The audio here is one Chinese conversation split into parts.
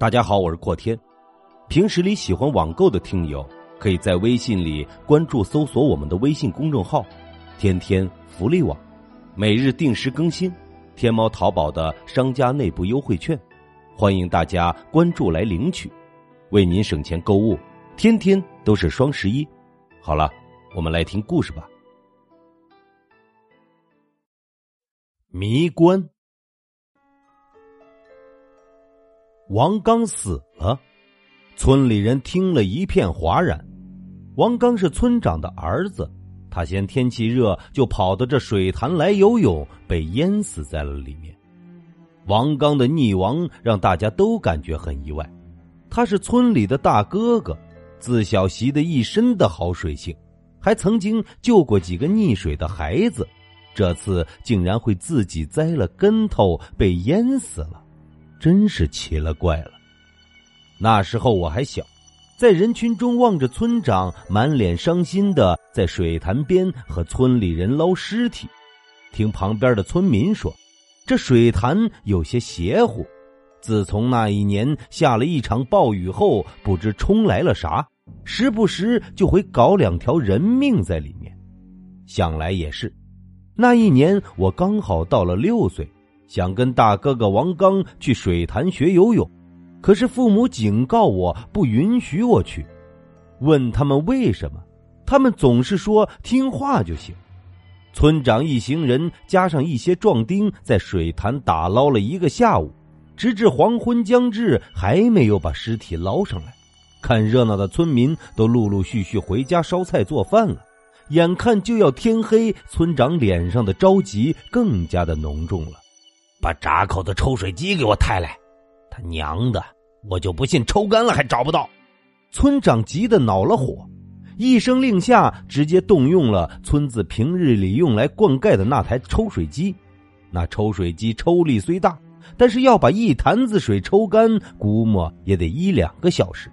大家好，我是阔天。平时里喜欢网购的听友，可以在微信里关注搜索我们的微信公众号“天天福利网”，每日定时更新天猫、淘宝的商家内部优惠券，欢迎大家关注来领取，为您省钱购物。天天都是双十一。好了，我们来听故事吧。迷关。王刚死了，村里人听了一片哗然。王刚是村长的儿子，他嫌天气热，就跑到这水潭来游泳，被淹死在了里面。王刚的溺亡让大家都感觉很意外。他是村里的大哥哥，自小习得一身的好水性，还曾经救过几个溺水的孩子，这次竟然会自己栽了跟头，被淹死了。真是奇了怪了。那时候我还小，在人群中望着村长满脸伤心的在水潭边和村里人捞尸体，听旁边的村民说，这水潭有些邪乎。自从那一年下了一场暴雨后，不知冲来了啥，时不时就会搞两条人命在里面。想来也是，那一年我刚好到了六岁。想跟大哥哥王刚去水潭学游泳，可是父母警告我不允许我去。问他们为什么，他们总是说听话就行。村长一行人加上一些壮丁在水潭打捞了一个下午，直至黄昏将至，还没有把尸体捞上来。看热闹的村民都陆陆续续回家烧菜做饭了，眼看就要天黑，村长脸上的着急更加的浓重了。把闸口的抽水机给我抬来！他娘的，我就不信抽干了还找不到！村长急得恼了火，一声令下，直接动用了村子平日里用来灌溉的那台抽水机。那抽水机抽力虽大，但是要把一坛子水抽干，估摸也得一两个小时。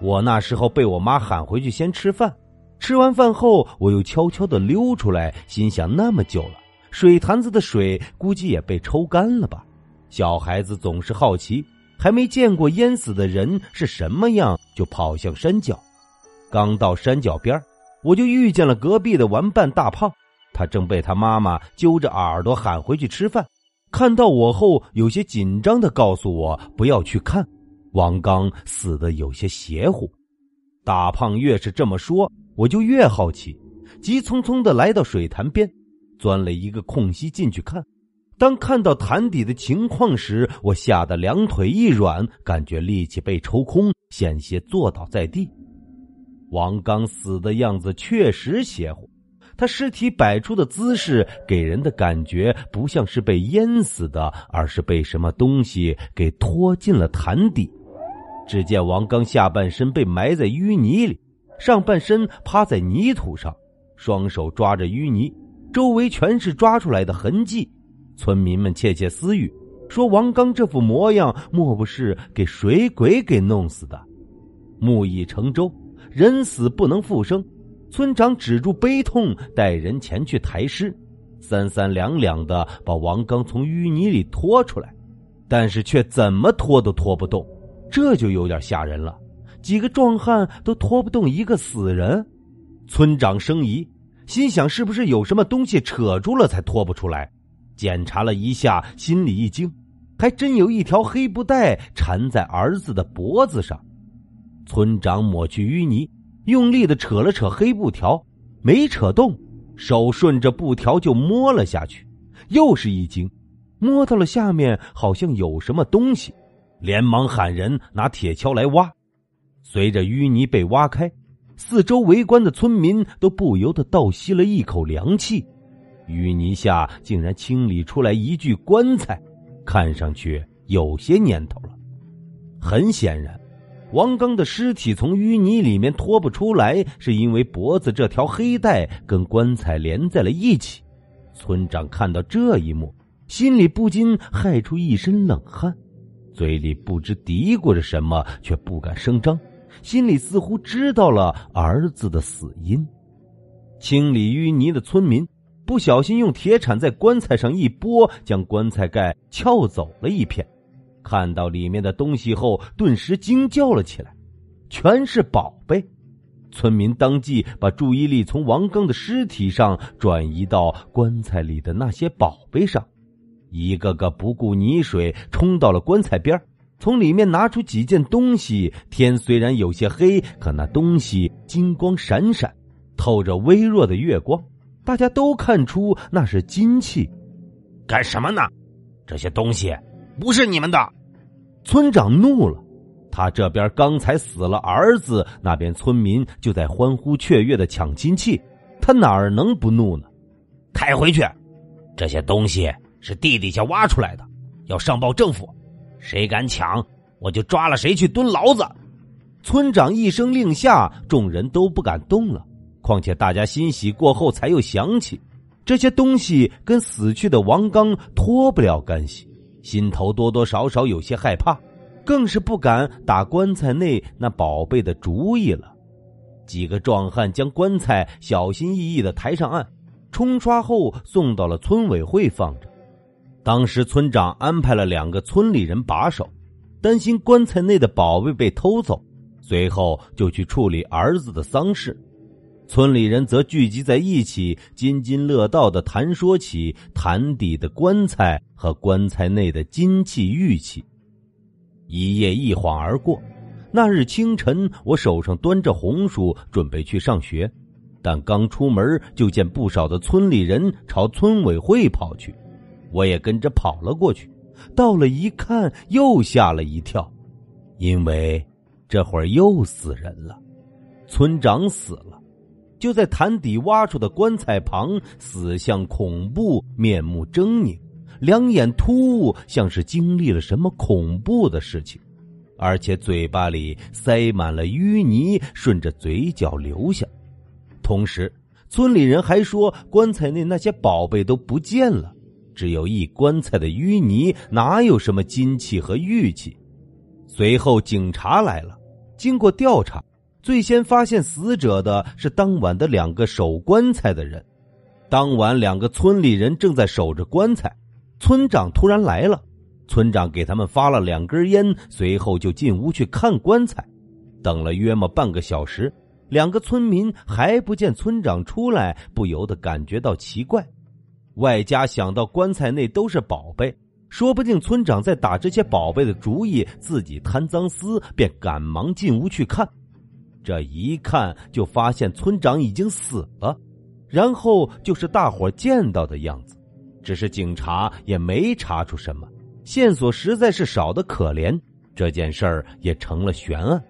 我那时候被我妈喊回去先吃饭，吃完饭后，我又悄悄的溜出来，心想那么久了。水坛子的水估计也被抽干了吧？小孩子总是好奇，还没见过淹死的人是什么样，就跑向山脚。刚到山脚边我就遇见了隔壁的玩伴大胖，他正被他妈妈揪着耳朵喊回去吃饭。看到我后，有些紧张的告诉我不要去看，王刚死的有些邪乎。大胖越是这么说，我就越好奇，急匆匆的来到水潭边。钻了一个空隙进去看，当看到潭底的情况时，我吓得两腿一软，感觉力气被抽空，险些坐倒在地。王刚死的样子确实邪乎，他尸体摆出的姿势给人的感觉不像是被淹死的，而是被什么东西给拖进了潭底。只见王刚下半身被埋在淤泥里，上半身趴在泥土上，双手抓着淤泥。周围全是抓出来的痕迹，村民们窃窃私语，说王刚这副模样，莫不是给水鬼给弄死的？木已成舟，人死不能复生。村长止住悲痛，带人前去抬尸，三三两两的把王刚从淤泥里拖出来，但是却怎么拖都拖不动，这就有点吓人了。几个壮汉都拖不动一个死人，村长生疑。心想是不是有什么东西扯住了才拖不出来？检查了一下，心里一惊，还真有一条黑布带缠在儿子的脖子上。村长抹去淤泥，用力的扯了扯黑布条，没扯动，手顺着布条就摸了下去，又是一惊，摸到了下面好像有什么东西，连忙喊人拿铁锹来挖。随着淤泥被挖开。四周围观的村民都不由得倒吸了一口凉气，淤泥下竟然清理出来一具棺材，看上去有些年头了。很显然，王刚的尸体从淤泥里面拖不出来，是因为脖子这条黑带跟棺材连在了一起。村长看到这一幕，心里不禁害出一身冷汗，嘴里不知嘀咕着什么，却不敢声张。心里似乎知道了儿子的死因。清理淤泥的村民不小心用铁铲在棺材上一拨，将棺材盖撬走了一片。看到里面的东西后，顿时惊叫了起来，全是宝贝。村民当即把注意力从王刚的尸体上转移到棺材里的那些宝贝上，一个个不顾泥水冲到了棺材边从里面拿出几件东西。天虽然有些黑，可那东西金光闪闪，透着微弱的月光，大家都看出那是金器。干什么呢？这些东西不是你们的！村长怒了。他这边刚才死了儿子，那边村民就在欢呼雀跃的抢金器，他哪儿能不怒呢？抬回去，这些东西是地底下挖出来的，要上报政府，谁敢抢，我就抓了谁去蹲牢子。村长一声令下，众人都不敢动了。况且大家欣喜过后，才又想起这些东西跟死去的王刚脱不了干系，心头多多少少有些害怕。更是不敢打棺材内那宝贝的主意了。几个壮汉将棺材小心翼翼的抬上岸，冲刷后送到了村委会放着。当时村长安排了两个村里人把守，担心棺材内的宝贝被偷走，随后就去处理儿子的丧事。村里人则聚集在一起，津津乐道的谈说起潭底的棺材和棺材内的金器玉器。一夜一晃而过，那日清晨，我手上端着红薯，准备去上学，但刚出门就见不少的村里人朝村委会跑去，我也跟着跑了过去。到了一看，又吓了一跳，因为这会儿又死人了，村长死了，就在潭底挖出的棺材旁，死相恐怖，面目狰狞。两眼突兀，像是经历了什么恐怖的事情，而且嘴巴里塞满了淤泥，顺着嘴角流下。同时，村里人还说，棺材内那些宝贝都不见了，只有一棺材的淤泥，哪有什么金器和玉器？随后，警察来了，经过调查，最先发现死者的是当晚的两个守棺材的人。当晚，两个村里人正在守着棺材。村长突然来了，村长给他们发了两根烟，随后就进屋去看棺材。等了约么半个小时，两个村民还不见村长出来，不由得感觉到奇怪。外加想到棺材内都是宝贝，说不定村长在打这些宝贝的主意，自己贪赃私，便赶忙进屋去看。这一看就发现村长已经死了，然后就是大伙见到的样子。只是警察也没查出什么线索，实在是少的可怜。这件事儿也成了悬案。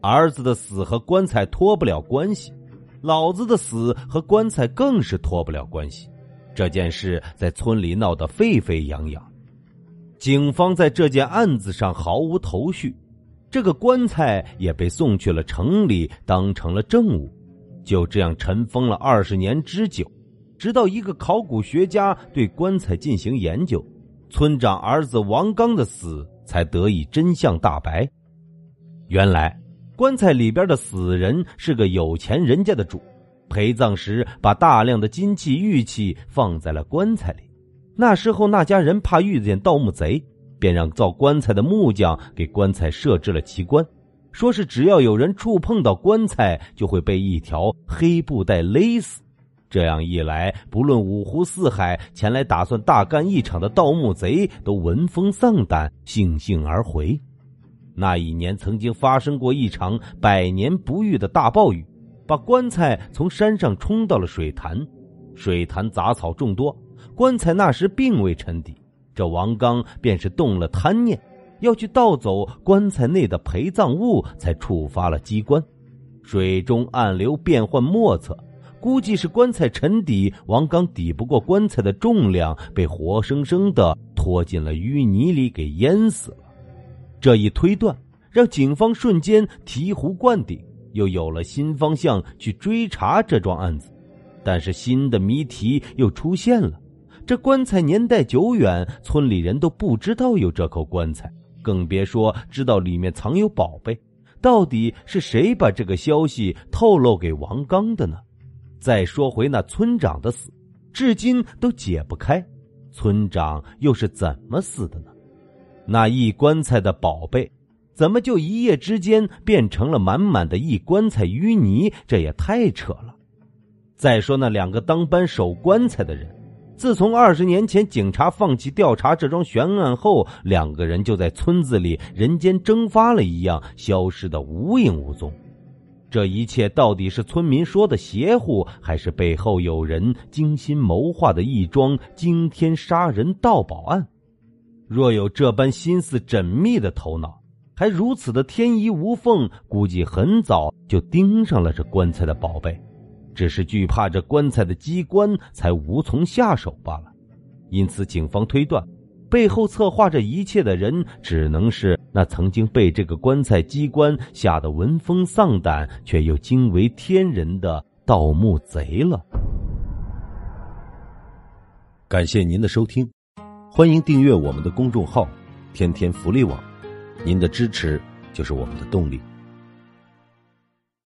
儿子的死和棺材脱不了关系，老子的死和棺材更是脱不了关系。这件事在村里闹得沸沸扬扬，警方在这件案子上毫无头绪。这个棺材也被送去了城里，当成了证物，就这样尘封了二十年之久。直到一个考古学家对棺材进行研究，村长儿子王刚的死才得以真相大白。原来，棺材里边的死人是个有钱人家的主，陪葬时把大量的金器玉器放在了棺材里。那时候那家人怕遇见盗墓贼，便让造棺材的木匠给棺材设置了奇关，说是只要有人触碰到棺材，就会被一条黑布带勒死。这样一来，不论五湖四海前来打算大干一场的盗墓贼，都闻风丧胆，悻悻而回。那一年曾经发生过一场百年不遇的大暴雨，把棺材从山上冲到了水潭，水潭杂草众多，棺材那时并未沉底。这王刚便是动了贪念，要去盗走棺材内的陪葬物，才触发了机关。水中暗流变幻莫测。估计是棺材沉底，王刚抵不过棺材的重量，被活生生的拖进了淤泥里，给淹死了。这一推断让警方瞬间醍醐灌顶，又有了新方向去追查这桩案子。但是新的谜题又出现了：这棺材年代久远，村里人都不知道有这口棺材，更别说知道里面藏有宝贝。到底是谁把这个消息透露给王刚的呢？再说回那村长的死，至今都解不开，村长又是怎么死的呢？那一棺材的宝贝，怎么就一夜之间变成了满满的一棺材淤泥？这也太扯了！再说那两个当班守棺材的人，自从二十年前警察放弃调查这桩悬案后，两个人就在村子里人间蒸发了一样，消失的无影无踪。这一切到底是村民说的邪乎，还是背后有人精心谋划的一桩惊天杀人盗宝案？若有这般心思缜密的头脑，还如此的天衣无缝，估计很早就盯上了这棺材的宝贝，只是惧怕这棺材的机关，才无从下手罢了。因此，警方推断。背后策划这一切的人，只能是那曾经被这个棺材机关吓得闻风丧胆，却又惊为天人的盗墓贼了。感谢您的收听，欢迎订阅我们的公众号“天天福利网”，您的支持就是我们的动力。